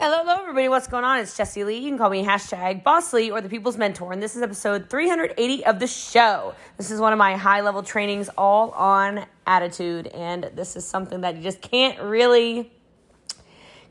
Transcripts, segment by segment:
Hello, hello, everybody. What's going on? It's Jessie Lee. You can call me hashtag Boss Lee or the People's Mentor. And this is episode 380 of the show. This is one of my high level trainings all on attitude. And this is something that you just can't really.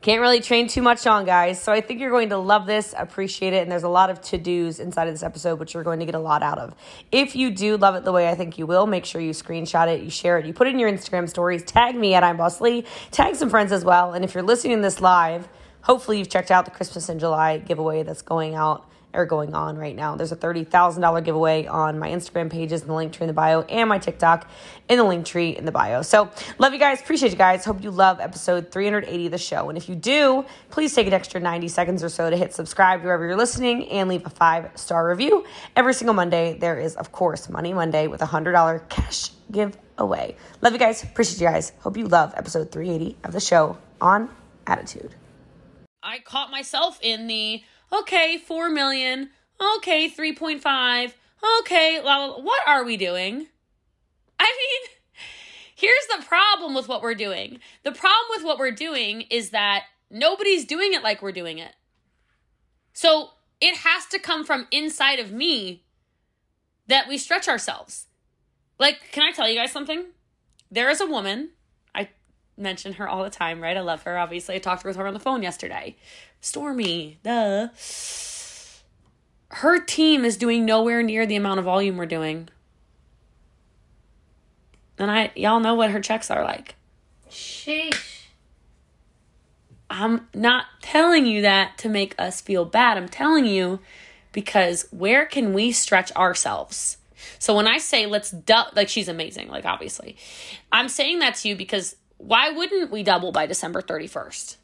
Can't really train too much on, guys. So I think you're going to love this, appreciate it, and there's a lot of to dos inside of this episode, which you're going to get a lot out of. If you do love it the way I think you will, make sure you screenshot it, you share it, you put it in your Instagram stories, tag me at I'm Boss Lee, tag some friends as well. And if you're listening to this live, hopefully you've checked out the Christmas in July giveaway that's going out or going on right now. There's a $30,000 giveaway on my Instagram pages in the link tree in the bio and my TikTok in the link tree in the bio. So, love you guys. Appreciate you guys. Hope you love episode 380 of the show. And if you do, please take an extra 90 seconds or so to hit subscribe wherever you're listening and leave a five star review. Every single Monday, there is, of course, Money Monday with a $100 cash giveaway. Love you guys. Appreciate you guys. Hope you love episode 380 of the show on Attitude. I caught myself in the okay, 4 million, okay, 3.5, okay, what are we doing? I mean, here's the problem with what we're doing. The problem with what we're doing is that nobody's doing it like we're doing it. So it has to come from inside of me that we stretch ourselves. Like, can I tell you guys something? There is a woman mention her all the time, right? I love her. Obviously, I talked with her on the phone yesterday. Stormy, duh. Her team is doing nowhere near the amount of volume we're doing. And I y'all know what her checks are like. Sheesh. I'm not telling you that to make us feel bad. I'm telling you because where can we stretch ourselves? So when I say let's du- like she's amazing, like obviously. I'm saying that to you because why wouldn't we double by December 31st?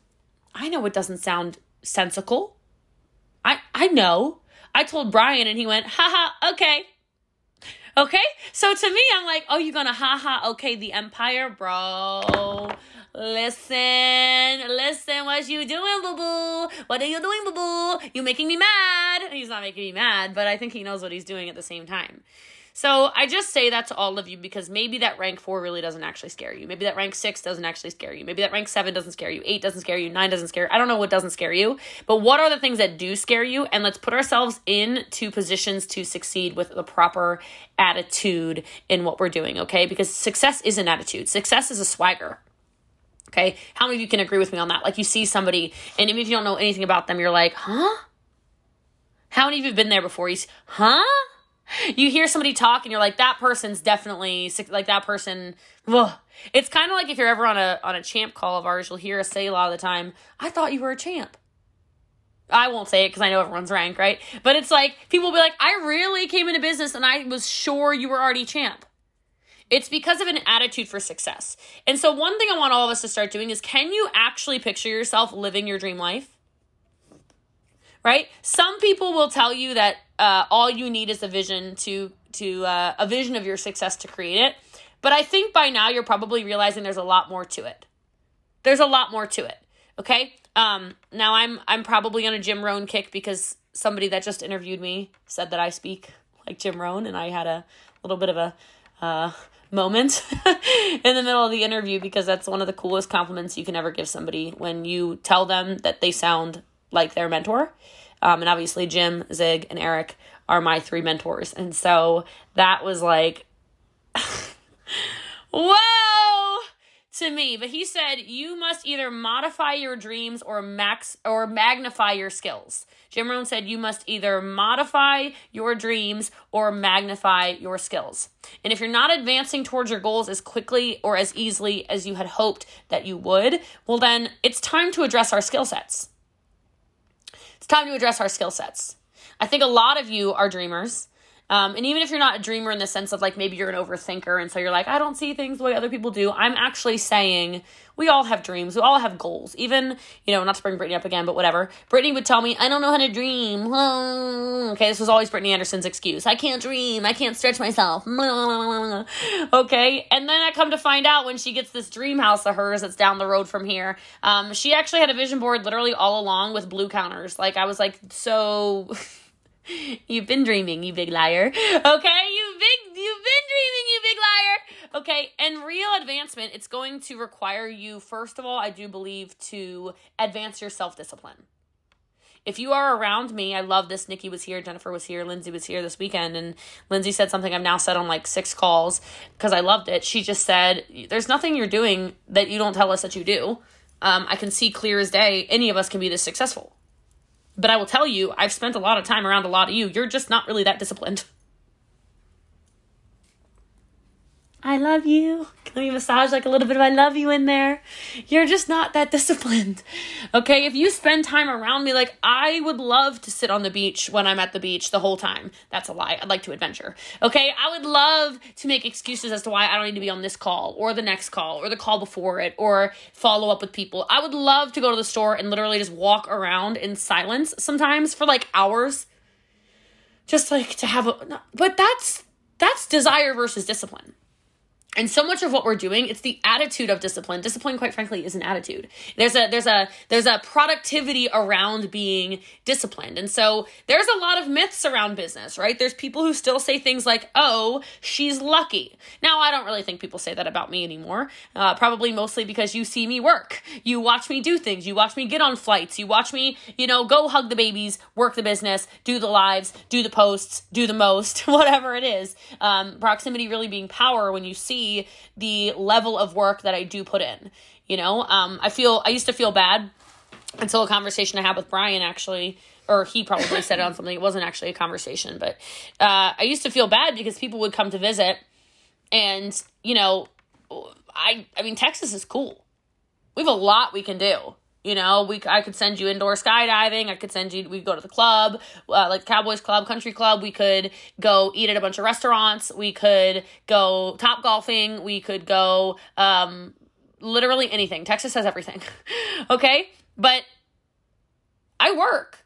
I know it doesn't sound sensical. I I know. I told Brian and he went, haha, okay. Okay? So to me, I'm like, oh, you're gonna haha, okay, the empire, bro. Listen, listen, what you doing, boo boo? What are you doing, boo boo? You making me mad. He's not making me mad, but I think he knows what he's doing at the same time. So I just say that to all of you because maybe that rank four really doesn't actually scare you. Maybe that rank six doesn't actually scare you. Maybe that rank seven doesn't scare you. Eight doesn't scare you. Nine doesn't scare you. I don't know what doesn't scare you, but what are the things that do scare you? And let's put ourselves into positions to succeed with the proper attitude in what we're doing, okay? Because success is an attitude, success is a swagger. Okay. How many of you can agree with me on that? Like you see somebody, and even if you don't know anything about them, you're like, huh? How many of you have been there before? You, huh? you hear somebody talk and you're like that person's definitely like that person ugh. it's kind of like if you're ever on a on a champ call of ours you'll hear us say a lot of the time i thought you were a champ. I won't say it because i know everyone's rank right? But it's like people will be like i really came into business and i was sure you were already champ. It's because of an attitude for success. And so one thing i want all of us to start doing is can you actually picture yourself living your dream life right? Some people will tell you that uh, all you need is a vision to to uh, a vision of your success to create it. But I think by now you're probably realizing there's a lot more to it. There's a lot more to it. Okay. Um, now I'm I'm probably on a Jim Rohn kick because somebody that just interviewed me said that I speak like Jim Rohn, and I had a little bit of a uh, moment in the middle of the interview because that's one of the coolest compliments you can ever give somebody when you tell them that they sound like their mentor. Um, and obviously, Jim, Zig, and Eric are my three mentors. And so that was like, whoa to me. But he said, you must either modify your dreams or max or magnify your skills. Jim Rohn said you must either modify your dreams or magnify your skills. And if you're not advancing towards your goals as quickly or as easily as you had hoped that you would, well, then it's time to address our skill sets. It's time to address our skill sets. I think a lot of you are dreamers. Um, and even if you're not a dreamer in the sense of like maybe you're an overthinker and so you're like, I don't see things the way other people do, I'm actually saying we all have dreams. We all have goals. Even, you know, not to bring Brittany up again, but whatever. Brittany would tell me, I don't know how to dream. Okay, this was always Brittany Anderson's excuse. I can't dream. I can't stretch myself. Okay, and then I come to find out when she gets this dream house of hers that's down the road from here, um, she actually had a vision board literally all along with blue counters. Like, I was like, so. You've been dreaming, you big liar. Okay, you big, you've been dreaming, you big liar. Okay, and real advancement, it's going to require you, first of all, I do believe, to advance your self discipline. If you are around me, I love this. Nikki was here, Jennifer was here, Lindsay was here this weekend, and Lindsay said something I've now said on like six calls because I loved it. She just said, There's nothing you're doing that you don't tell us that you do. Um, I can see clear as day, any of us can be this successful. But I will tell you, I've spent a lot of time around a lot of you. You're just not really that disciplined. I love you. Can we massage like a little bit of I love you in there? You're just not that disciplined. Okay, if you spend time around me, like I would love to sit on the beach when I'm at the beach the whole time. That's a lie. I'd like to adventure. Okay, I would love to make excuses as to why I don't need to be on this call or the next call or the call before it or follow up with people. I would love to go to the store and literally just walk around in silence sometimes for like hours. Just like to have a but that's that's desire versus discipline and so much of what we're doing it's the attitude of discipline. Discipline quite frankly is an attitude. There's a there's a there's a productivity around being disciplined. And so there's a lot of myths around business right? There's people who still say things like oh she's lucky. Now i don't really think people say that about me anymore uh, probably mostly because you see me work. You watch me do things. You watch me get on flights. You watch me you know go hug the babies work the business do the lives do the posts do the most whatever it is. Um, proximity really being power when you see the level of work that I do put in. You know, um, I feel I used to feel bad until a conversation I had with Brian actually, or he probably said it on something. It wasn't actually a conversation, but uh, I used to feel bad because people would come to visit, and you know, I I mean Texas is cool. We have a lot we can do. You know, we I could send you indoor skydiving. I could send you. We go to the club, uh, like Cowboys Club, Country Club. We could go eat at a bunch of restaurants. We could go top golfing. We could go um, literally anything. Texas has everything. okay, but I work.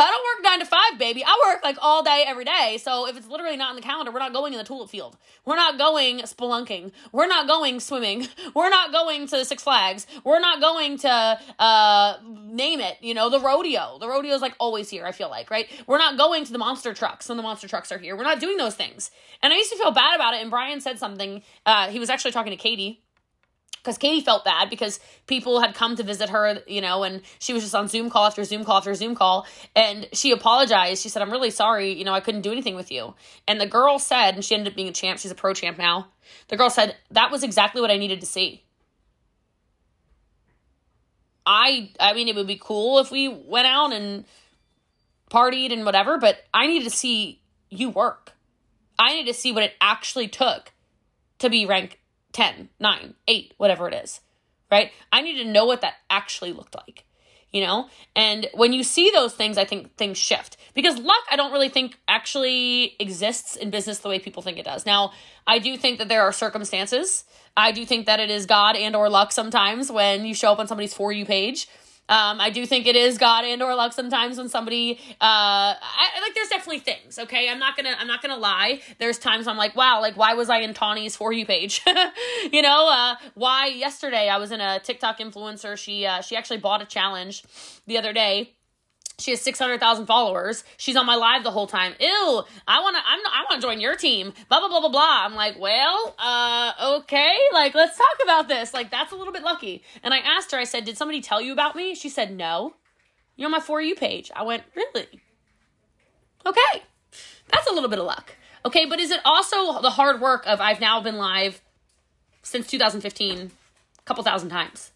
I don't work nine to five, baby. I work like all day, every day. So if it's literally not in the calendar, we're not going in the tulip field. We're not going spelunking. We're not going swimming. We're not going to Six Flags. We're not going to uh name it, you know, the rodeo. The rodeo is like always here, I feel like, right? We're not going to the monster trucks when the monster trucks are here. We're not doing those things. And I used to feel bad about it. And Brian said something. Uh, he was actually talking to Katie because Katie felt bad because people had come to visit her, you know, and she was just on Zoom call after Zoom call after Zoom call. And she apologized. She said, I'm really sorry. You know, I couldn't do anything with you. And the girl said, and she ended up being a champ, she's a pro champ now. The girl said, that was exactly what I needed to see. I, I mean, it would be cool if we went out and partied and whatever, but I needed to see you work. I needed to see what it actually took to be ranked 10, 9, 8, whatever it is, right? I need to know what that actually looked like, you know? And when you see those things, I think things shift. Because luck, I don't really think actually exists in business the way people think it does. Now, I do think that there are circumstances. I do think that it is God and or luck sometimes when you show up on somebody's For You page um, I do think it is God and or luck sometimes when somebody uh I, like there's definitely things, okay? I'm not gonna I'm not gonna lie. There's times I'm like, wow, like why was I in Tawny's for you page? you know, uh why yesterday I was in a TikTok influencer, she uh she actually bought a challenge the other day she has 600,000 followers. She's on my live the whole time. Ew, I want to I'm I want to join your team. Blah blah blah blah blah. I'm like, "Well, uh okay, like let's talk about this." Like that's a little bit lucky. And I asked her, I said, "Did somebody tell you about me?" She said, "No." You're on my for you page. I went, "Really?" Okay. That's a little bit of luck. Okay, but is it also the hard work of I've now been live since 2015 a couple thousand times?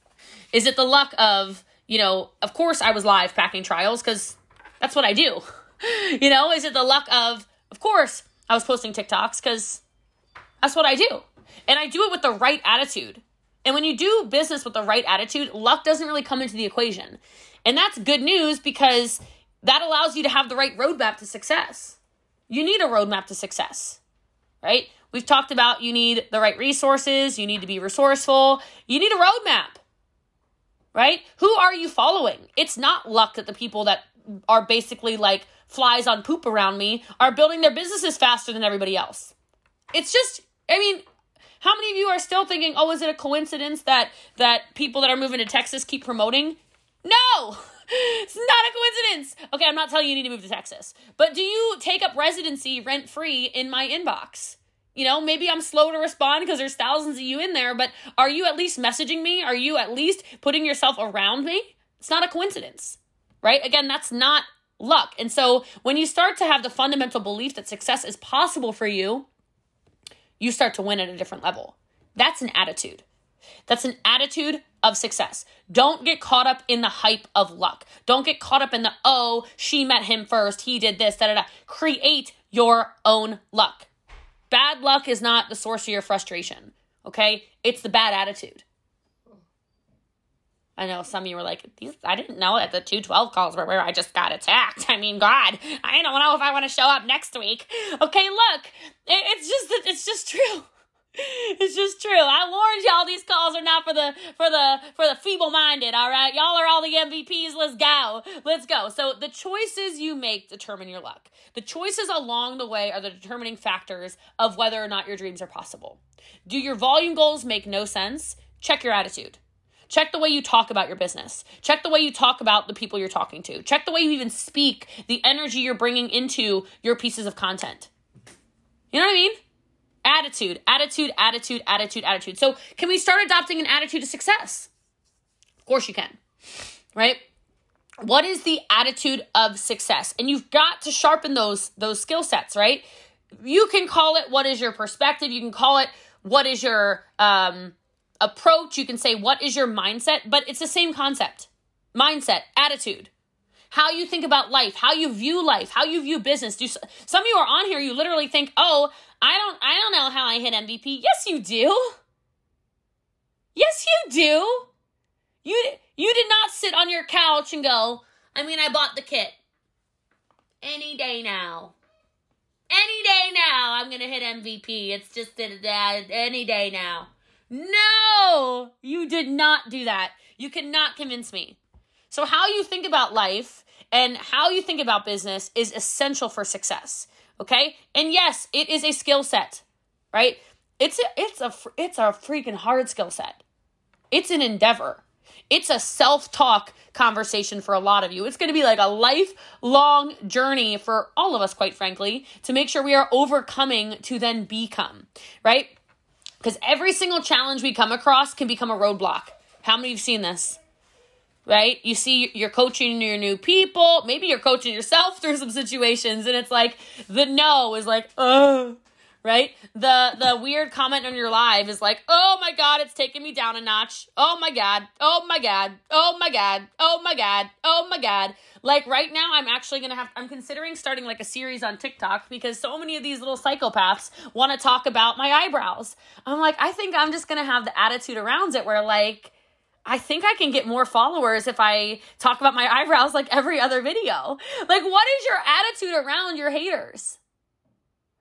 Is it the luck of you know, of course I was live packing trials because that's what I do. you know, is it the luck of, of course, I was posting TikToks because that's what I do. And I do it with the right attitude. And when you do business with the right attitude, luck doesn't really come into the equation. And that's good news because that allows you to have the right roadmap to success. You need a roadmap to success, right? We've talked about you need the right resources, you need to be resourceful, you need a roadmap right? Who are you following? It's not luck that the people that are basically like flies on poop around me are building their businesses faster than everybody else. It's just, I mean, how many of you are still thinking, "Oh, is it a coincidence that that people that are moving to Texas keep promoting?" No. It's not a coincidence. Okay, I'm not telling you you need to move to Texas. But do you take up residency rent free in my inbox? You know, maybe I'm slow to respond because there's thousands of you in there, but are you at least messaging me? Are you at least putting yourself around me? It's not a coincidence, right? Again, that's not luck. And so when you start to have the fundamental belief that success is possible for you, you start to win at a different level. That's an attitude. That's an attitude of success. Don't get caught up in the hype of luck. Don't get caught up in the, oh, she met him first, he did this, da da da. Create your own luck. Bad luck is not the source of your frustration, okay? It's the bad attitude. I know some of you were like, these I didn't know that the 212 calls were where I just got attacked. I mean, God, I don't know if I want to show up next week. Okay, look, it's just it's just true. It's just true. I warned y'all these calls are not for the for the for the feeble-minded, all right? Y'all are all the MVPs. Let's go. Let's go. So the choices you make determine your luck. The choices along the way are the determining factors of whether or not your dreams are possible. Do your volume goals make no sense? Check your attitude. Check the way you talk about your business. Check the way you talk about the people you're talking to. Check the way you even speak, the energy you're bringing into your pieces of content. You know what I mean? Attitude, attitude, attitude, attitude, attitude. So, can we start adopting an attitude of success? Of course, you can, right? What is the attitude of success? And you've got to sharpen those those skill sets, right? You can call it what is your perspective. You can call it what is your um, approach. You can say what is your mindset, but it's the same concept. Mindset, attitude how you think about life, how you view life, how you view business. Do some of you are on here you literally think, "Oh, I don't I don't know how I hit MVP." Yes, you do. Yes, you do. You you did not sit on your couch and go, "I mean, I bought the kit." Any day now. Any day now, I'm going to hit MVP. It's just any day now. No, you did not do that. You cannot convince me. So, how you think about life and how you think about business is essential for success. Okay? And yes, it is a skill set, right? It's a, it's a it's a freaking hard skill set. It's an endeavor. It's a self-talk conversation for a lot of you. It's going to be like a lifelong journey for all of us quite frankly to make sure we are overcoming to then become, right? Cuz every single challenge we come across can become a roadblock. How many of you have seen this? Right? You see, you're coaching your new people. Maybe you're coaching yourself through some situations, and it's like the no is like, oh, right? The the weird comment on your live is like, oh my god, it's taking me down a notch. Oh my god, oh my god, oh my god, oh my god, oh my god. Like right now, I'm actually gonna have. I'm considering starting like a series on TikTok because so many of these little psychopaths want to talk about my eyebrows. I'm like, I think I'm just gonna have the attitude around it where like I think I can get more followers if I talk about my eyebrows like every other video. Like, what is your attitude around your haters?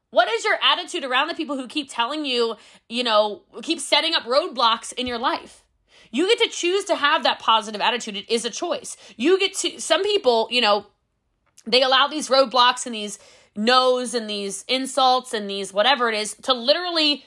What is your attitude around the people who keep telling you, you know, keep setting up roadblocks in your life? You get to choose to have that positive attitude. It is a choice. You get to, some people, you know, they allow these roadblocks and these no's and these insults and these whatever it is to literally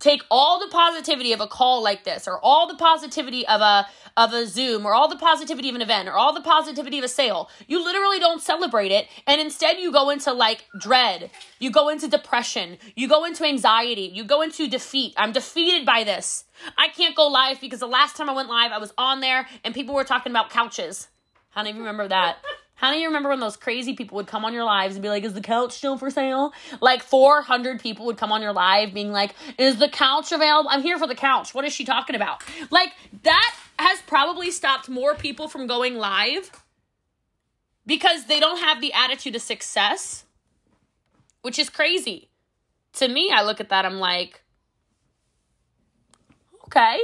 take all the positivity of a call like this or all the positivity of a of a zoom or all the positivity of an event or all the positivity of a sale. You literally don't celebrate it and instead you go into like dread. You go into depression. You go into anxiety. You go into defeat. I'm defeated by this. I can't go live because the last time i went live i was on there and people were talking about couches. How do you remember that how do you remember when those crazy people would come on your lives and be like, is the couch still for sale? Like 400 people would come on your live being like, is the couch available? I'm here for the couch. What is she talking about? Like, that has probably stopped more people from going live because they don't have the attitude of success, which is crazy. To me, I look at that, I'm like, okay.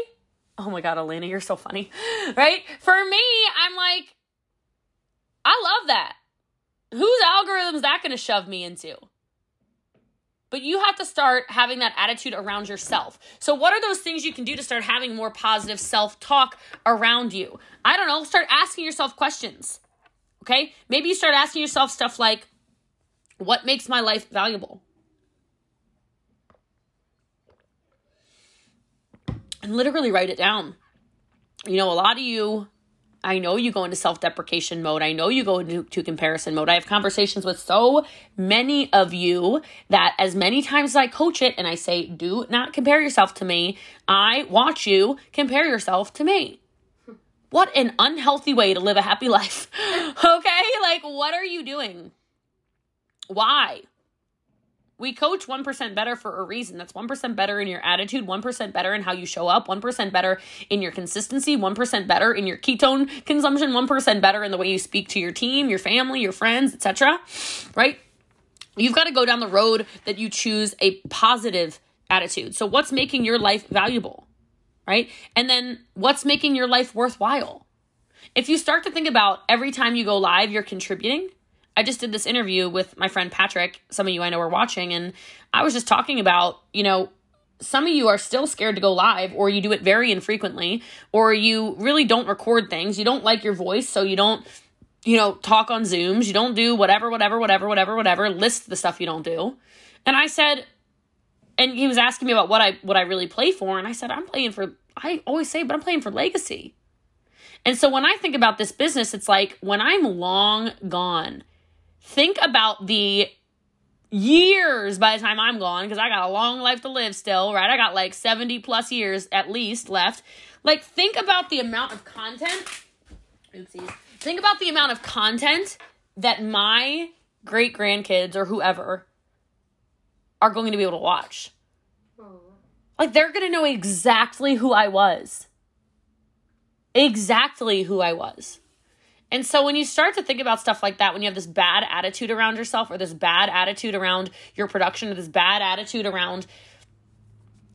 Oh my God, Elena, you're so funny. Right? For me, I'm like, I love that. Whose algorithm is that going to shove me into? But you have to start having that attitude around yourself. So, what are those things you can do to start having more positive self talk around you? I don't know. Start asking yourself questions. Okay? Maybe you start asking yourself stuff like, what makes my life valuable? And literally write it down. You know, a lot of you I know you go into self deprecation mode. I know you go into to comparison mode. I have conversations with so many of you that as many times as I coach it and I say, do not compare yourself to me, I watch you compare yourself to me. What an unhealthy way to live a happy life. okay? Like, what are you doing? Why? We coach 1% better for a reason. That's 1% better in your attitude, 1% better in how you show up, 1% better in your consistency, 1% better in your ketone consumption, 1% better in the way you speak to your team, your family, your friends, etc. Right? You've got to go down the road that you choose a positive attitude. So what's making your life valuable? Right? And then what's making your life worthwhile? If you start to think about every time you go live, you're contributing, I just did this interview with my friend Patrick. Some of you I know are watching, and I was just talking about, you know, some of you are still scared to go live, or you do it very infrequently, or you really don't record things. You don't like your voice, so you don't, you know, talk on Zooms. You don't do whatever, whatever, whatever, whatever, whatever. List the stuff you don't do. And I said, and he was asking me about what I what I really play for, and I said, I'm playing for. I always say, but I'm playing for legacy. And so when I think about this business, it's like when I'm long gone think about the years by the time I'm gone, because I got a long life to live still, right? I got like 70 plus years at least left. Like, think about the amount of content. Oopsies. Think about the amount of content that my great grandkids or whoever are going to be able to watch. Like, they're going to know exactly who I was. Exactly who I was. And so when you start to think about stuff like that, when you have this bad attitude around yourself or this bad attitude around your production or this bad attitude around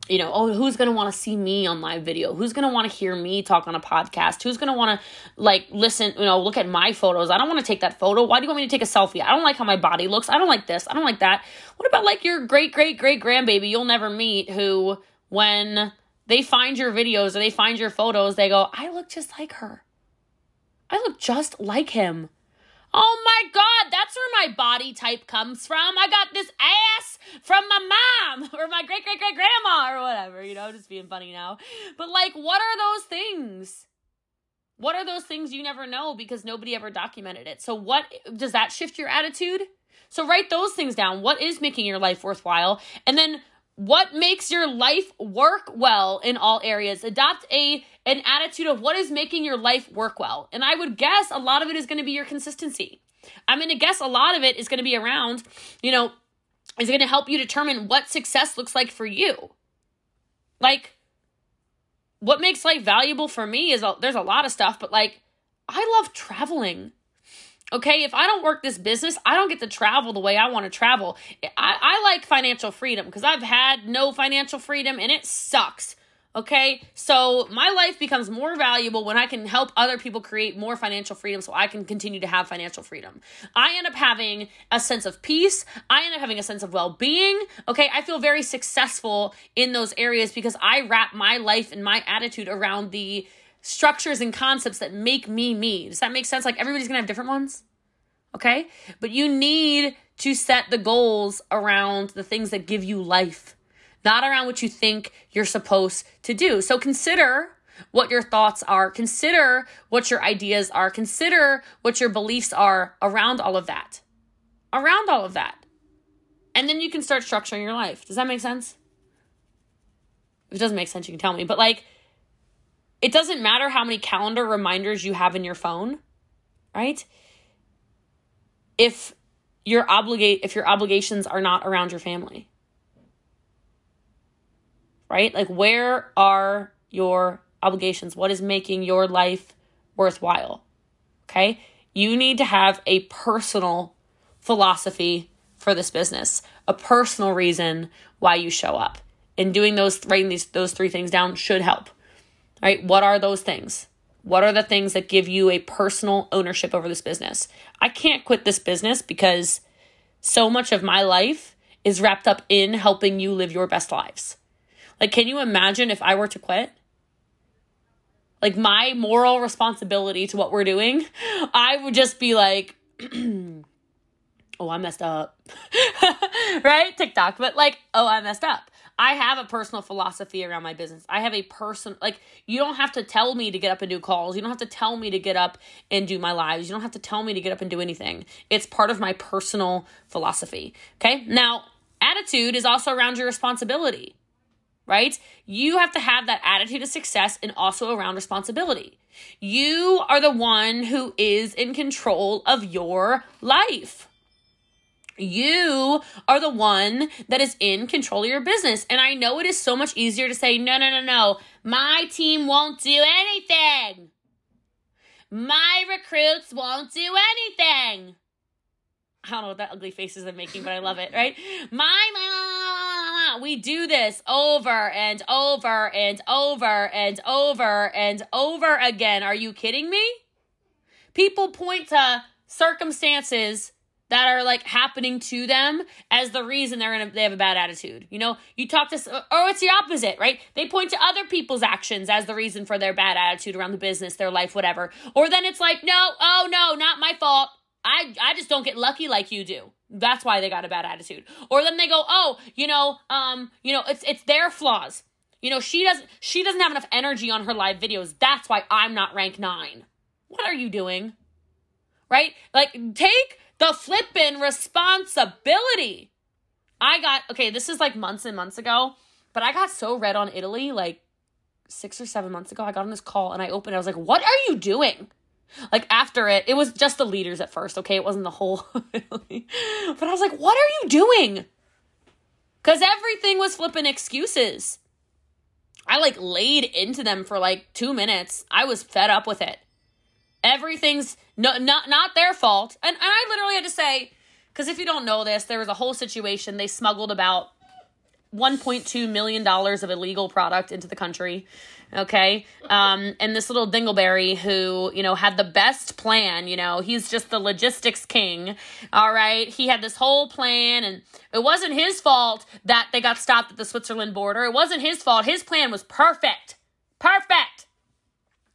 you know, oh, who's going to want to see me on live video? Who's going to want to hear me talk on a podcast? Who's going to want to like listen, you know, look at my photos? I don't want to take that photo. Why do you want me to take a selfie? I don't like how my body looks. I don't like this. I don't like that. What about like your great great great grandbaby you'll never meet who when they find your videos or they find your photos, they go, "I look just like her." I look just like him. Oh my god, that's where my body type comes from. I got this ass from my mom or my great great great grandma or whatever, you know, just being funny now. But like, what are those things? What are those things you never know because nobody ever documented it? So, what does that shift your attitude? So, write those things down. What is making your life worthwhile? And then, what makes your life work well in all areas? Adopt a an attitude of what is making your life work well. And I would guess a lot of it is going to be your consistency. I'm going to guess a lot of it is going to be around, you know, is going to help you determine what success looks like for you. Like, what makes life valuable for me is a, there's a lot of stuff, but like, I love traveling. Okay, if I don't work this business, I don't get to travel the way I want to travel. I, I like financial freedom because I've had no financial freedom and it sucks. Okay, so my life becomes more valuable when I can help other people create more financial freedom so I can continue to have financial freedom. I end up having a sense of peace. I end up having a sense of well being. Okay, I feel very successful in those areas because I wrap my life and my attitude around the structures and concepts that make me me. Does that make sense? Like everybody's gonna have different ones. Okay, but you need to set the goals around the things that give you life not around what you think you're supposed to do. So consider what your thoughts are, consider what your ideas are, consider what your beliefs are around all of that. Around all of that. And then you can start structuring your life. Does that make sense? If it doesn't make sense, you can tell me. But like, it doesn't matter how many calendar reminders you have in your phone, right? If your obligate if your obligations are not around your family right? Like, where are your obligations? What is making your life worthwhile? Okay. You need to have a personal philosophy for this business, a personal reason why you show up. And doing those, writing these, those three things down should help. Right? What are those things? What are the things that give you a personal ownership over this business? I can't quit this business because so much of my life is wrapped up in helping you live your best lives. Like, can you imagine if I were to quit? Like, my moral responsibility to what we're doing, I would just be like, oh, I messed up. right? TikTok, but like, oh, I messed up. I have a personal philosophy around my business. I have a person like you don't have to tell me to get up and do calls. You don't have to tell me to get up and do my lives. You don't have to tell me to get up and do anything. It's part of my personal philosophy. Okay? Now, attitude is also around your responsibility. Right? You have to have that attitude of success and also around responsibility. You are the one who is in control of your life. You are the one that is in control of your business. And I know it is so much easier to say, no, no, no, no, my team won't do anything. My recruits won't do anything. I don't know what that ugly faces I'm making, but I love it, right? My, my, we do this over and over and over and over and over again. Are you kidding me? People point to circumstances that are like happening to them as the reason they're gonna they have a bad attitude. You know, you talk to or it's the opposite, right? They point to other people's actions as the reason for their bad attitude around the business, their life, whatever. Or then it's like, no, oh no, not my fault. I I just don't get lucky like you do. That's why they got a bad attitude. Or then they go, oh, you know, um, you know, it's it's their flaws. You know, she doesn't she doesn't have enough energy on her live videos. That's why I'm not rank nine. What are you doing? Right? Like take the flippin' responsibility. I got, okay, this is like months and months ago, but I got so red on Italy like six or seven months ago. I got on this call and I opened, I was like, what are you doing? Like after it, it was just the leaders at first, okay? It wasn't the whole Italy. But I was like, what are you doing? Because everything was flipping excuses. I like laid into them for like two minutes. I was fed up with it. Everything's no, not not their fault. And, and I literally had to say, because if you don't know this, there was a whole situation. They smuggled about $1.2 million of illegal product into the country. Okay. Um, and this little dingleberry who, you know, had the best plan, you know, he's just the logistics king. All right. He had this whole plan and it wasn't his fault that they got stopped at the Switzerland border. It wasn't his fault. His plan was perfect. Perfect.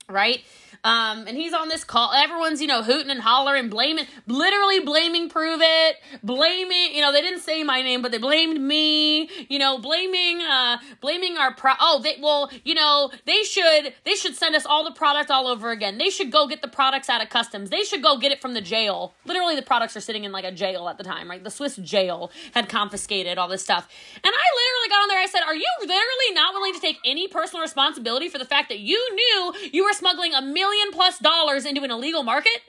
Right. Um, and he's on this call. Everyone's, you know, hooting and hollering, blaming, literally blaming Pruvit, blaming, you know, they didn't say my name, but they blamed me, you know, blaming, uh, blaming our pro. Oh, they, well, you know, they should, they should send us all the product all over again. They should go get the products out of customs. They should go get it from the jail. Literally, the products are sitting in like a jail at the time, right? The Swiss jail had confiscated all this stuff. And I literally got on there. I said, Are you literally not willing to take any personal responsibility for the fact that you knew you were smuggling a million million plus dollars into an illegal market?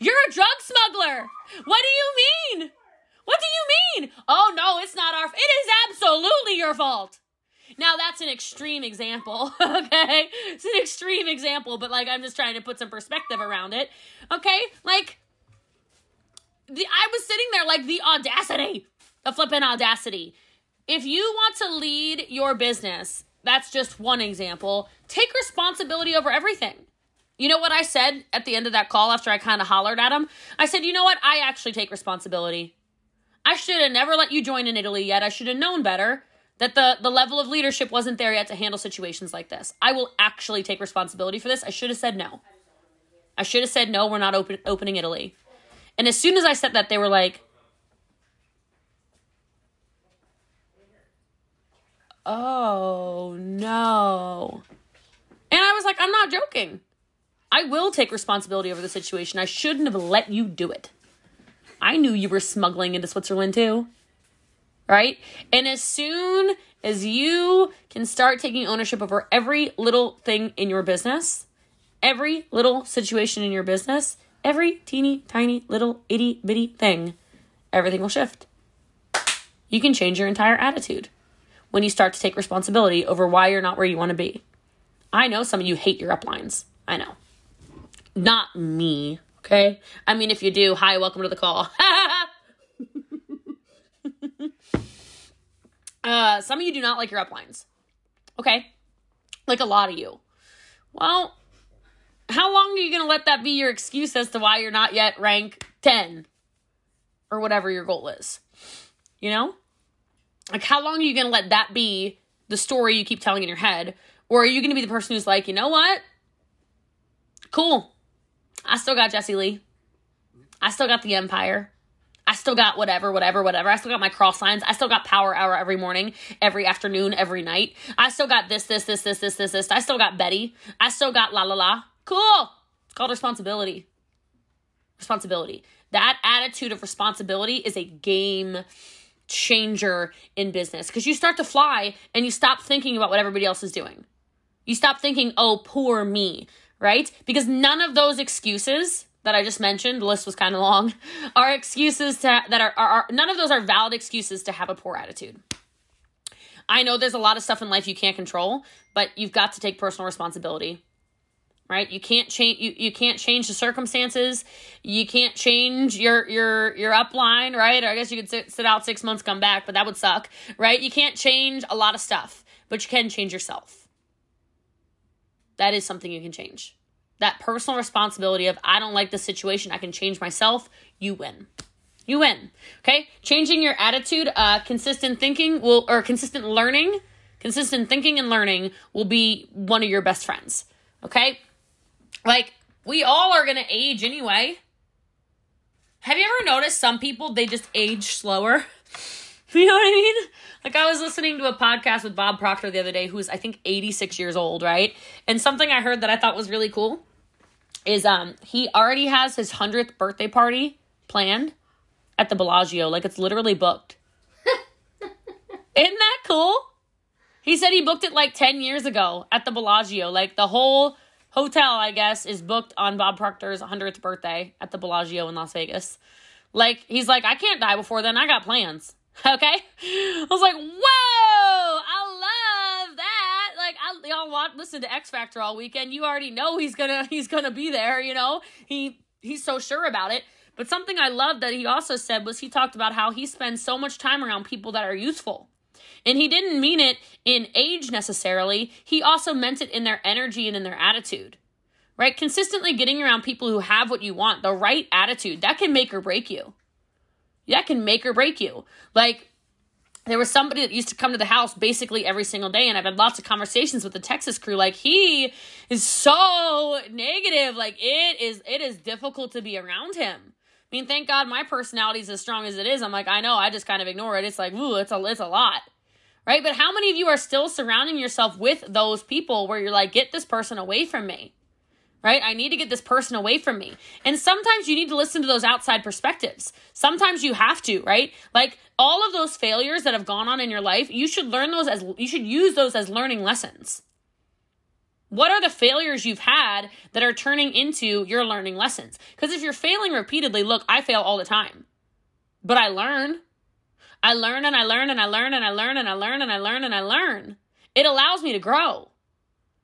You're a drug smuggler. What do you mean? What do you mean? Oh no, it's not our it is absolutely your fault. Now that's an extreme example, okay? It's an extreme example, but like I'm just trying to put some perspective around it. Okay? Like the I was sitting there like the audacity, the flipping audacity. If you want to lead your business, that's just one example. Take responsibility over everything. You know what I said at the end of that call after I kind of hollered at him? I said, you know what? I actually take responsibility. I should have never let you join in Italy yet. I should have known better that the, the level of leadership wasn't there yet to handle situations like this. I will actually take responsibility for this. I should have said no. I should have said no, we're not open, opening Italy. And as soon as I said that, they were like, oh no. And I was like, I'm not joking. I will take responsibility over the situation. I shouldn't have let you do it. I knew you were smuggling into Switzerland too. Right? And as soon as you can start taking ownership over every little thing in your business, every little situation in your business, every teeny tiny little itty bitty thing, everything will shift. You can change your entire attitude when you start to take responsibility over why you're not where you want to be. I know some of you hate your uplines. I know. Not me, okay? I mean, if you do, hi, welcome to the call. uh, some of you do not like your uplines, okay? Like a lot of you. Well, how long are you going to let that be your excuse as to why you're not yet rank 10 or whatever your goal is? You know? Like, how long are you going to let that be the story you keep telling in your head? Or are you going to be the person who's like, you know what? Cool. I still got Jessie Lee. I still got the Empire. I still got whatever, whatever, whatever. I still got my cross signs. I still got power hour every morning, every afternoon, every night. I still got this, this, this, this, this, this, this. I still got Betty. I still got la la la. Cool. It's called responsibility. Responsibility. That attitude of responsibility is a game changer in business because you start to fly and you stop thinking about what everybody else is doing. You stop thinking, oh, poor me, right? Because none of those excuses that I just mentioned, the list was kind of long, are excuses to, that are, are, are, none of those are valid excuses to have a poor attitude. I know there's a lot of stuff in life you can't control, but you've got to take personal responsibility. Right? You can't change you, you can't change the circumstances. You can't change your your your upline, right? Or I guess you could sit, sit out 6 months come back, but that would suck, right? You can't change a lot of stuff, but you can change yourself. That is something you can change that personal responsibility of I don't like the situation, I can change myself, you win. You win. Okay? Changing your attitude, uh consistent thinking will or consistent learning, consistent thinking and learning will be one of your best friends. Okay? Like we all are to age anyway. Have you ever noticed some people they just age slower? You know what I mean? Like I was listening to a podcast with Bob Proctor the other day, who's I think 86 years old, right? And something I heard that I thought was really cool is um he already has his 100th birthday party planned at the Bellagio. Like it's literally booked. Isn't that cool? He said he booked it like 10 years ago at the Bellagio. Like the whole hotel, I guess, is booked on Bob Proctor's 100th birthday at the Bellagio in Las Vegas. Like he's like I can't die before then. I got plans. Okay? I was like, "Whoa! I love that." Like I y'all want listen to X Factor all weekend. You already know he's to he's to be there, you know? He he's so sure about it. But something I love that he also said was he talked about how he spends so much time around people that are useful. And he didn't mean it in age necessarily, he also meant it in their energy and in their attitude. Right? Consistently getting around people who have what you want, the right attitude, that can make or break you. That can make or break you. Like, there was somebody that used to come to the house basically every single day and i've had lots of conversations with the texas crew. Like he is so negative. Like it is it is difficult to be around him. I mean thank god my personality is as strong as it is. I'm like i know i just kind of ignore it. It's like ooh it's a it's a lot. Right? But how many of you are still surrounding yourself with those people where you're like get this person away from me right? I need to get this person away from me. And sometimes you need to listen to those outside perspectives. Sometimes you have to, right? Like all of those failures that have gone on in your life, you should learn those as you should use those as learning lessons. What are the failures you've had that are turning into your learning lessons? Because if you're failing repeatedly, look, I fail all the time. But I learn. I learn and I learn and I learn and I learn and I learn and I learn and I learn. It allows me to grow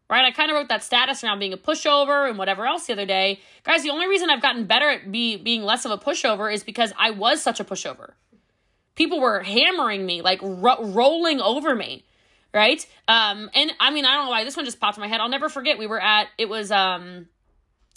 right? I kind of wrote that status around being a pushover and whatever else the other day. Guys, the only reason I've gotten better at be, being less of a pushover is because I was such a pushover. People were hammering me, like ro- rolling over me, right? Um, and I mean, I don't know why this one just popped in my head. I'll never forget. We were at it was um,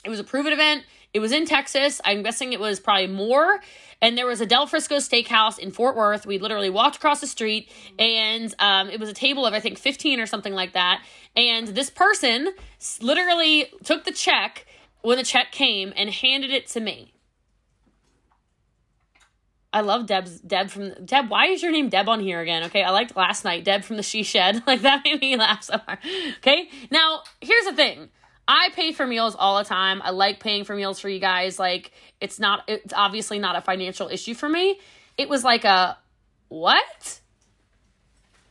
it was a Pruvit event. It was in Texas. I'm guessing it was probably more. And there was a Del Frisco steakhouse in Fort Worth. We literally walked across the street, and um, it was a table of I think 15 or something like that. And this person literally took the check when the check came and handed it to me. I love Deb's Deb from Deb. Why is your name Deb on here again? Okay, I liked last night Deb from the She Shed. Like that made me laugh so hard. Okay, now here's the thing. I pay for meals all the time. I like paying for meals for you guys. Like it's not. It's obviously not a financial issue for me. It was like a what?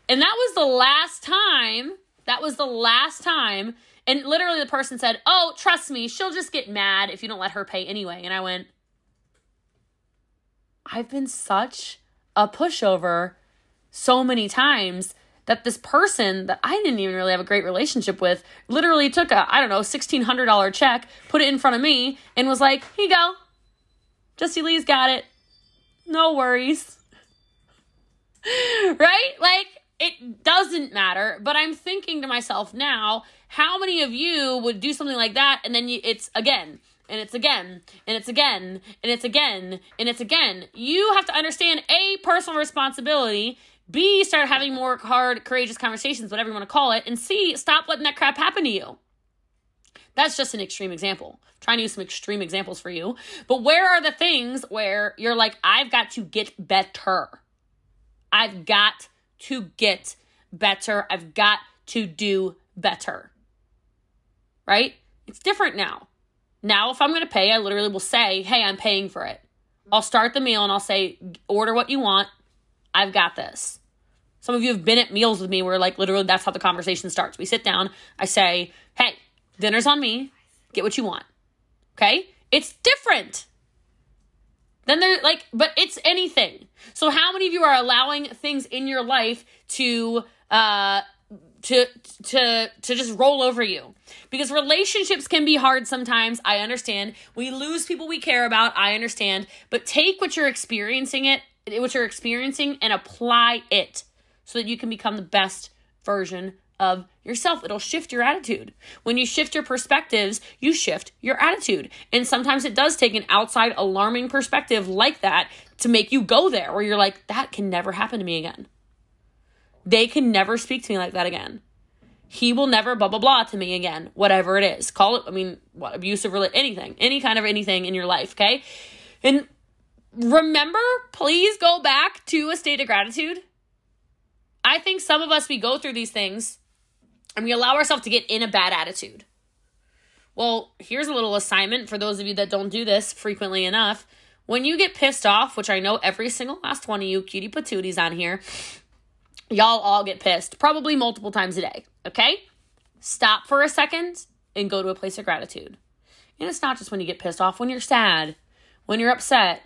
And that was the last time that was the last time. And literally, the person said, Oh, trust me, she'll just get mad if you don't let her pay anyway. And I went, I've been such a pushover so many times that this person that I didn't even really have a great relationship with literally took a, I don't know, $1,600 check, put it in front of me, and was like, Here you go. Jessie Lee's got it. No worries. right? Like, it doesn't matter, but I'm thinking to myself now, how many of you would do something like that and then you, it's again and it's again and it's again and it's again and it's again. You have to understand A, personal responsibility, B, start having more hard, courageous conversations, whatever you want to call it, and C, stop letting that crap happen to you. That's just an extreme example. I'm trying to use some extreme examples for you. But where are the things where you're like, I've got to get better? I've got to get better. I've got to do better. Right? It's different now. Now, if I'm going to pay, I literally will say, hey, I'm paying for it. I'll start the meal and I'll say, order what you want. I've got this. Some of you have been at meals with me where, like, literally that's how the conversation starts. We sit down, I say, hey, dinner's on me. Get what you want. Okay? It's different. Then they're like, but it's anything. So, how many of you are allowing things in your life to, uh, to to to just roll over you because relationships can be hard sometimes i understand we lose people we care about i understand but take what you're experiencing it what you're experiencing and apply it so that you can become the best version of yourself. It'll shift your attitude. When you shift your perspectives, you shift your attitude. And sometimes it does take an outside alarming perspective like that to make you go there where you're like, that can never happen to me again. They can never speak to me like that again. He will never blah blah blah to me again, whatever it is. Call it, I mean, what abusive, anything, any kind of anything in your life, okay? And remember, please go back to a state of gratitude. I think some of us, we go through these things and we allow ourselves to get in a bad attitude. Well, here's a little assignment for those of you that don't do this frequently enough. When you get pissed off, which I know every single last one of you cutie patooties on here, y'all all get pissed, probably multiple times a day, okay? Stop for a second and go to a place of gratitude. And it's not just when you get pissed off, when you're sad, when you're upset,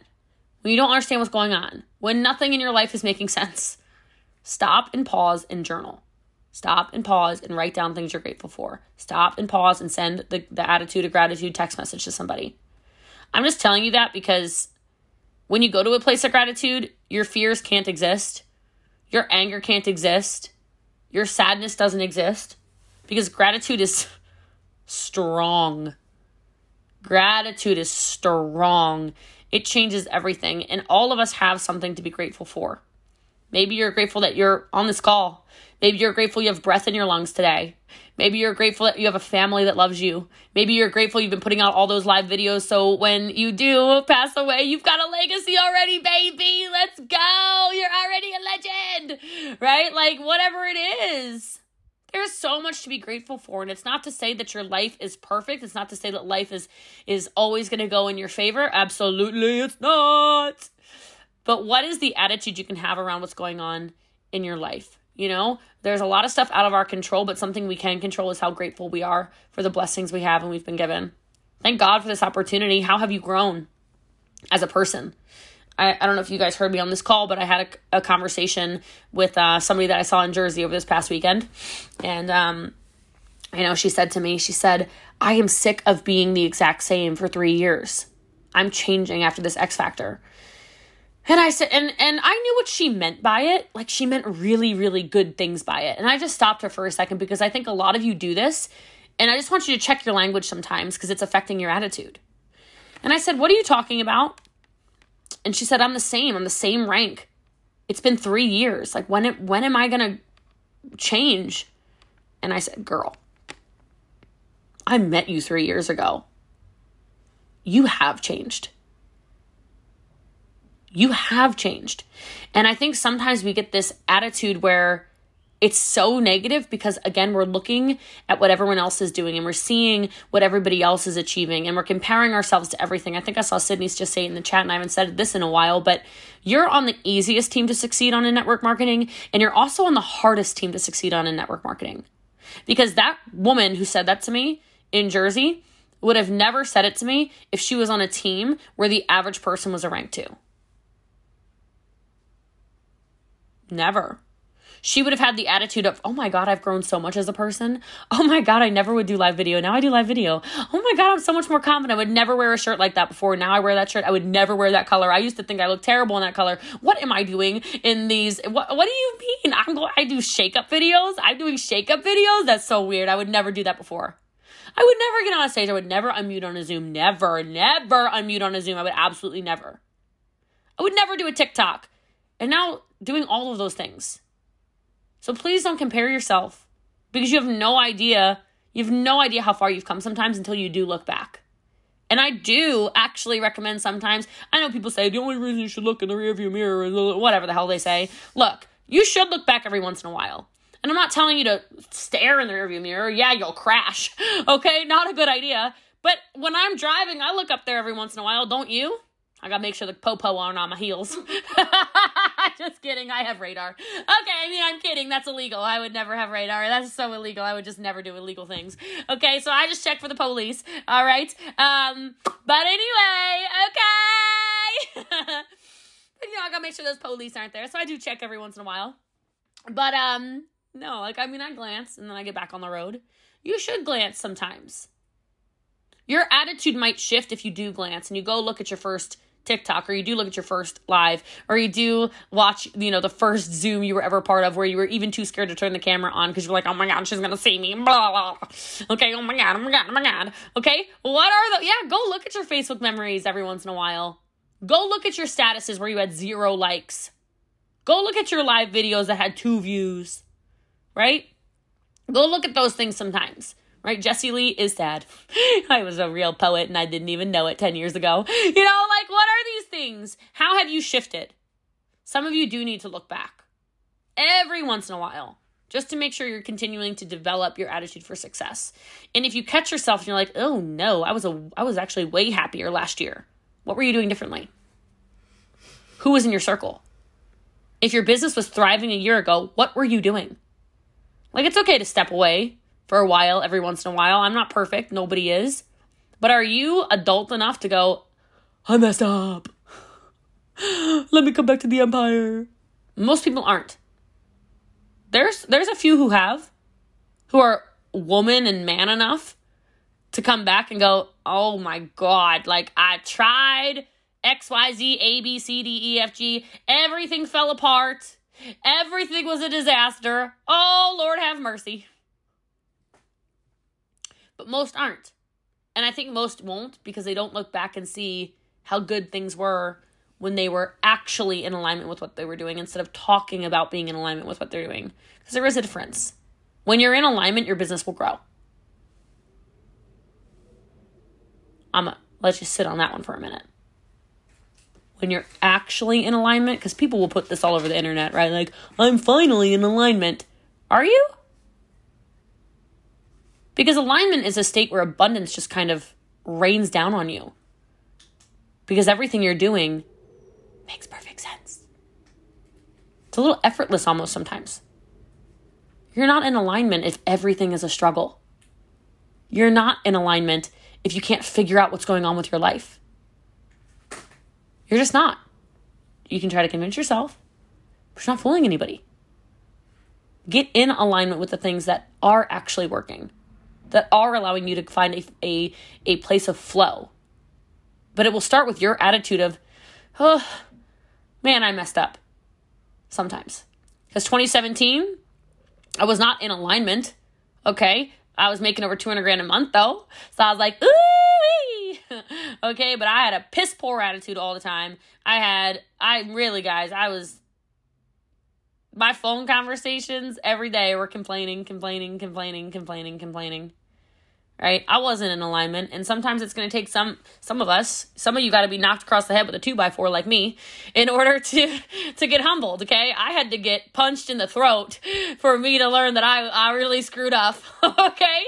when you don't understand what's going on, when nothing in your life is making sense. Stop and pause and journal. Stop and pause and write down things you're grateful for. Stop and pause and send the, the attitude of gratitude text message to somebody. I'm just telling you that because when you go to a place of gratitude, your fears can't exist, your anger can't exist, your sadness doesn't exist because gratitude is strong. Gratitude is strong. It changes everything, and all of us have something to be grateful for. Maybe you're grateful that you're on this call. Maybe you're grateful you have breath in your lungs today. Maybe you're grateful that you have a family that loves you. Maybe you're grateful you've been putting out all those live videos so when you do pass away, you've got a legacy already, baby. Let's go. You're already a legend, right? Like, whatever it is. There's so much to be grateful for and it's not to say that your life is perfect. It's not to say that life is is always going to go in your favor. Absolutely it's not. But what is the attitude you can have around what's going on in your life? You know, there's a lot of stuff out of our control, but something we can control is how grateful we are for the blessings we have and we've been given. Thank God for this opportunity. How have you grown as a person? I, I don't know if you guys heard me on this call, but I had a, a conversation with uh, somebody that I saw in Jersey over this past weekend. And, um, you know, she said to me, she said, I am sick of being the exact same for three years. I'm changing after this X Factor. And I said, and and I knew what she meant by it. Like she meant really, really good things by it. And I just stopped her for a second because I think a lot of you do this. And I just want you to check your language sometimes because it's affecting your attitude. And I said, What are you talking about? And she said, I'm the same. I'm the same rank. It's been three years. Like when when am I gonna change? And I said, Girl, I met you three years ago. You have changed you have changed. And I think sometimes we get this attitude where it's so negative because again we're looking at what everyone else is doing and we're seeing what everybody else is achieving and we're comparing ourselves to everything. I think I saw Sydney's just say in the chat and I haven't said this in a while, but you're on the easiest team to succeed on in network marketing and you're also on the hardest team to succeed on in network marketing. Because that woman who said that to me in Jersey would have never said it to me if she was on a team where the average person was a rank 2. Never. She would have had the attitude of, oh my God, I've grown so much as a person. Oh my God, I never would do live video. Now I do live video. Oh my God, I'm so much more confident. I would never wear a shirt like that before. Now I wear that shirt. I would never wear that color. I used to think I looked terrible in that color. What am I doing in these? What, what do you mean? I'm going, I do shake up videos. I'm doing shake up videos. That's so weird. I would never do that before. I would never get on a stage. I would never unmute on a Zoom. Never, never unmute on a Zoom. I would absolutely never. I would never do a TikTok. And now doing all of those things. So please don't compare yourself because you have no idea. You have no idea how far you've come sometimes until you do look back. And I do actually recommend sometimes. I know people say the only reason you should look in the rearview mirror is whatever the hell they say. Look, you should look back every once in a while. And I'm not telling you to stare in the rearview mirror. Yeah, you'll crash. Okay, not a good idea. But when I'm driving, I look up there every once in a while, don't you? I gotta make sure the popo aren't on my heels. just kidding. I have radar. Okay, I mean, I'm kidding. That's illegal. I would never have radar. That's so illegal. I would just never do illegal things. Okay, so I just check for the police. All right. Um, but anyway, okay. but you know, I gotta make sure those police aren't there. So I do check every once in a while. But um, no, like I mean, I glance and then I get back on the road. You should glance sometimes. Your attitude might shift if you do glance and you go look at your first TikTok or you do look at your first live or you do watch, you know, the first Zoom you were ever part of where you were even too scared to turn the camera on because you're like, oh my God, she's going to see me. Blah, blah. blah. Okay, oh my God, oh my God, oh my God. Okay, what are the, yeah, go look at your Facebook memories every once in a while. Go look at your statuses where you had zero likes. Go look at your live videos that had two views, right? Go look at those things sometimes right? Jessie Lee is sad. I was a real poet and I didn't even know it 10 years ago. You know, like, what are these things? How have you shifted? Some of you do need to look back every once in a while just to make sure you're continuing to develop your attitude for success. And if you catch yourself and you're like, "Oh no, I was a I was actually way happier last year." What were you doing differently? Who was in your circle? If your business was thriving a year ago, what were you doing? Like it's okay to step away for a while, every once in a while. I'm not perfect, nobody is. But are you adult enough to go, I messed up. Let me come back to the empire. Most people aren't. There's there's a few who have who are woman and man enough to come back and go, "Oh my god, like I tried XYZ A B C D E F G, everything fell apart. Everything was a disaster. Oh, Lord have mercy." But most aren't. And I think most won't because they don't look back and see how good things were when they were actually in alignment with what they were doing instead of talking about being in alignment with what they're doing. Because there is a difference. When you're in alignment, your business will grow. I'm a, let's just sit on that one for a minute. When you're actually in alignment, because people will put this all over the internet, right? Like, I'm finally in alignment. Are you? Because alignment is a state where abundance just kind of rains down on you. Because everything you're doing makes perfect sense. It's a little effortless almost sometimes. You're not in alignment if everything is a struggle. You're not in alignment if you can't figure out what's going on with your life. You're just not. You can try to convince yourself, but you're not fooling anybody. Get in alignment with the things that are actually working that are allowing you to find a, a, a place of flow. But it will start with your attitude of, oh, man, I messed up. Sometimes. Because 2017, I was not in alignment. Okay. I was making over 200 grand a month though. So I was like, ooh, okay. But I had a piss poor attitude all the time. I had, I really, guys, I was, my phone conversations every day were complaining, complaining, complaining, complaining, complaining right? I wasn't in alignment, and sometimes it's going to take some some of us, some of you got to be knocked across the head with a two by four like me, in order to to get humbled. Okay, I had to get punched in the throat for me to learn that I I really screwed up. okay.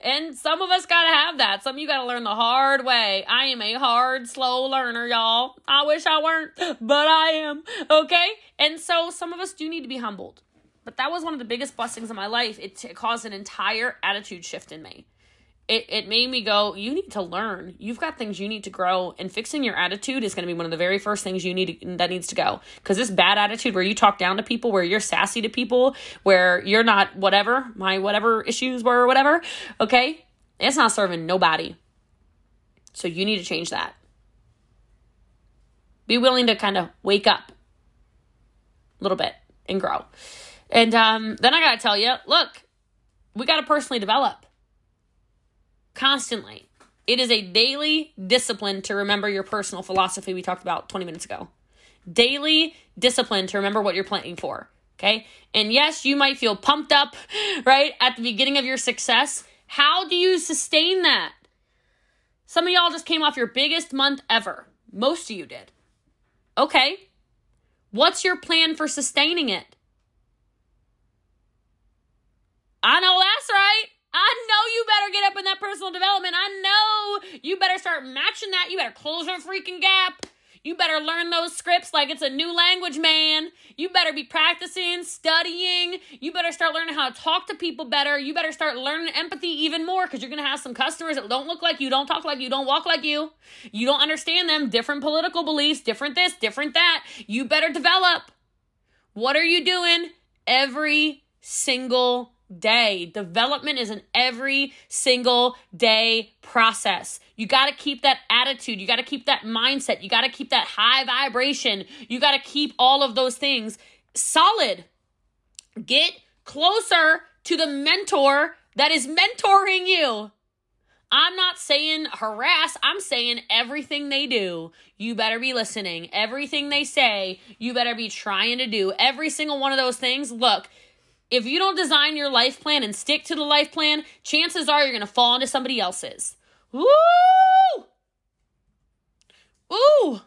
And some of us got to have that. Some of you got to learn the hard way. I am a hard, slow learner, y'all. I wish I weren't, but I am. Okay? And so some of us do need to be humbled. But that was one of the biggest blessings in my life. It, it caused an entire attitude shift in me it, it made me go, you need to learn. You've got things you need to grow, and fixing your attitude is going to be one of the very first things you need to, that needs to go. Because this bad attitude where you talk down to people, where you're sassy to people, where you're not whatever, my whatever issues were or whatever, okay? It's not serving nobody. So you need to change that. Be willing to kind of wake up a little bit and grow. And um, then I got to tell you look, we got to personally develop constantly. It is a daily discipline to remember your personal philosophy we talked about 20 minutes ago. Daily discipline to remember what you're planning for. Okay. And yes, you might feel pumped up, right, at the beginning of your success. How do you sustain that? Some of y'all just came off your biggest month ever. Most of you did. Okay. What's your plan for sustaining it? I know that's right. I know you better get up in that personal development. I know you better start matching that. You better close your freaking gap. You better learn those scripts like it's a new language, man. You better be practicing, studying. You better start learning how to talk to people better. You better start learning empathy even more because you're going to have some customers that don't look like you, don't talk like you, don't walk like you. You don't understand them. Different political beliefs, different this, different that. You better develop. What are you doing every single day. Development is an every single day process. You got to keep that attitude. You got to keep that mindset. You got to keep that high vibration. You got to keep all of those things solid. Get closer to the mentor that is mentoring you. I'm not saying harass, I'm saying everything they do, you better be listening. Everything they say, you better be trying to do. Every single one of those things. Look, if you don't design your life plan and stick to the life plan, chances are you're going to fall into somebody else's. Woo! Ooh!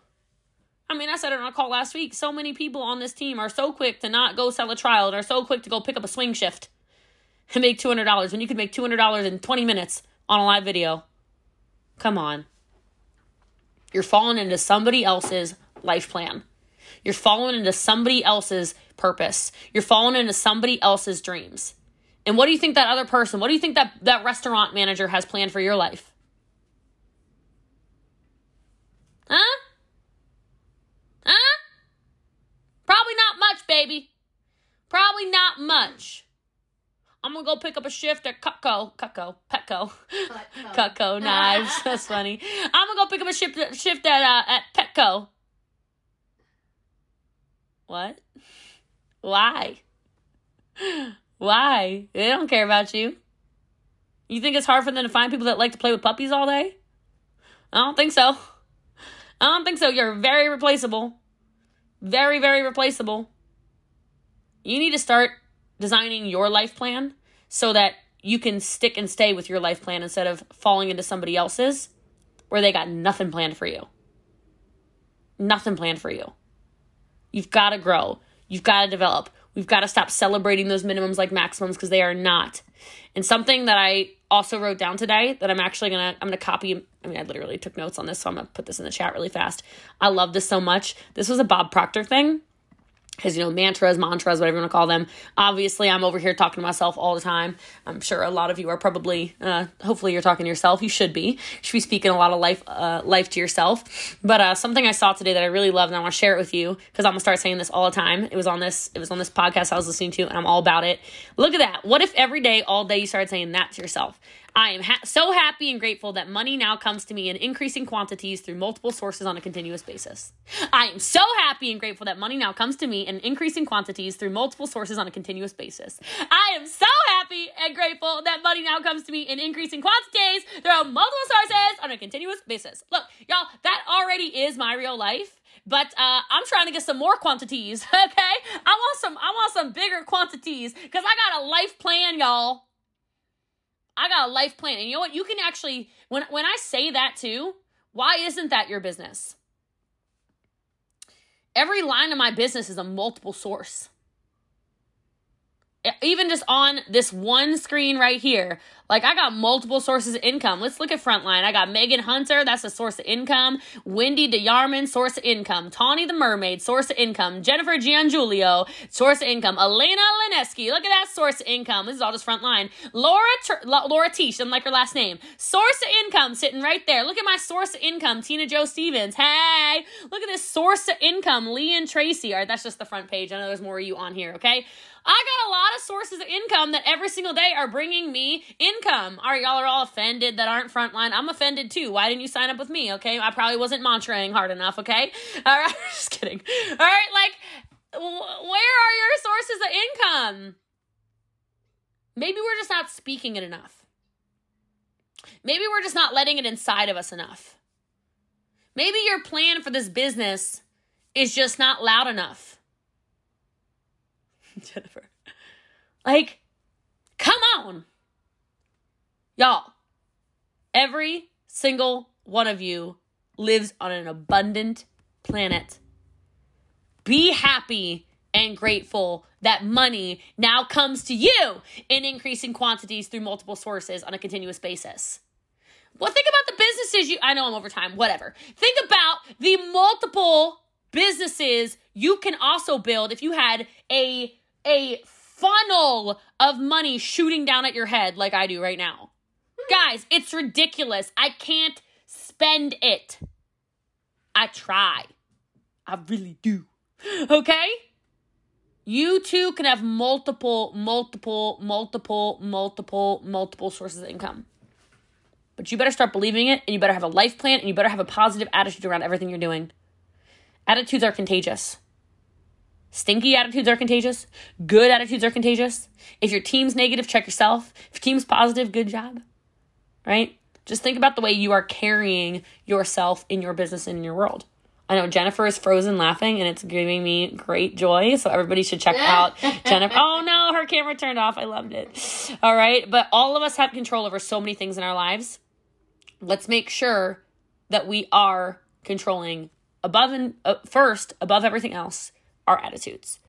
I mean, I said it on a call last week. So many people on this team are so quick to not go sell a trial and are so quick to go pick up a swing shift and make $200 when you could make $200 in 20 minutes on a live video. Come on. You're falling into somebody else's life plan. You're falling into somebody else's purpose. You're falling into somebody else's dreams. And what do you think that other person, what do you think that, that restaurant manager has planned for your life? Huh? Huh? Probably not much, baby. Probably not much. I'm gonna go pick up a shift at Cutco, Cutco, Petco, Cutco, Cutco knives. That's funny. I'm gonna go pick up a shift shift at uh, at Petco. What? Why? Why? They don't care about you. You think it's hard for them to find people that like to play with puppies all day? I don't think so. I don't think so. You're very replaceable. Very, very replaceable. You need to start designing your life plan so that you can stick and stay with your life plan instead of falling into somebody else's where they got nothing planned for you. Nothing planned for you. You've got to grow. You've got to develop. We've got to stop celebrating those minimums like maximums because they are not. And something that I also wrote down today that I'm actually gonna I'm gonna copy. I mean, I literally took notes on this, so I'm gonna put this in the chat really fast. I love this so much. This was a Bob Proctor thing his you know mantras mantras whatever you want to call them. Obviously i'm over here talking to myself all the time. I'm sure a lot of you are probably uh, hopefully you're talking to yourself. You should be. You should be speaking a lot of life uh, life to yourself. But uh, something i saw today that i really love and i want to share it with you because i'm gonna start saying this all the time. It was on this it was on this podcast i was listening to and i'm all about it. Look at that. What if every day all day you started saying that to yourself I am ha- so happy and grateful that money now comes to me in increasing quantities through multiple sources on a continuous basis. I am so happy and grateful that money now comes to me in increasing quantities through multiple sources on a continuous basis. I am so happy and grateful that money now comes to me in increasing quantities through multiple sources on a continuous basis. Look, y'all, that already is my real life but uh, I'm trying to get some more quantities. Okay, I want some. I want some bigger quantities because I got a life plan, y'all. I got a life plan. And you know what? You can actually when when I say that too, why isn't that your business? Every line of my business is a multiple source. Even just on this one screen right here, like I got multiple sources of income. Let's look at Frontline. I got Megan Hunter, that's a source of income. Wendy DeYarman, source of income. Tawny the Mermaid, source of income. Jennifer Giangiulio, source of income. Elena Lineski, look at that source of income. This is all just Frontline. Laura Ter- Laura Teach, I am like her last name. Source of income sitting right there. Look at my source of income, Tina Joe Stevens. Hey, look at this source of income, Lee and Tracy. All right, that's just the front page. I know there's more of you on here, okay? I got a lot of sources of income that every single day are bringing me income. All right, y'all are all offended that aren't frontline. I'm offended too. Why didn't you sign up with me? Okay, I probably wasn't mantraing hard enough. Okay, all right, just kidding. All right, like, where are your sources of income? Maybe we're just not speaking it enough. Maybe we're just not letting it inside of us enough. Maybe your plan for this business is just not loud enough. Jennifer. Like, come on. Y'all, every single one of you lives on an abundant planet. Be happy and grateful that money now comes to you in increasing quantities through multiple sources on a continuous basis. Well, think about the businesses you, I know I'm over time, whatever. Think about the multiple businesses you can also build if you had a, a funnel of money shooting down at your head like I do right now. Guys, it's ridiculous. I can't spend it. I try. I really do. Okay? You too can have multiple, multiple, multiple, multiple, multiple sources of income. But you better start believing it and you better have a life plan and you better have a positive attitude around everything you're doing. Attitudes are contagious. Stinky attitudes are contagious. Good attitudes are contagious. If your team's negative, check yourself. If your team's positive, good job. Right? Just think about the way you are carrying yourself in your business and in your world. I know Jennifer is frozen laughing and it's giving me great joy. So everybody should check out Jennifer. Oh no, her camera turned off. I loved it. All right. But all of us have control over so many things in our lives. Let's make sure that we are controlling above and uh, first, above everything else, our attitudes.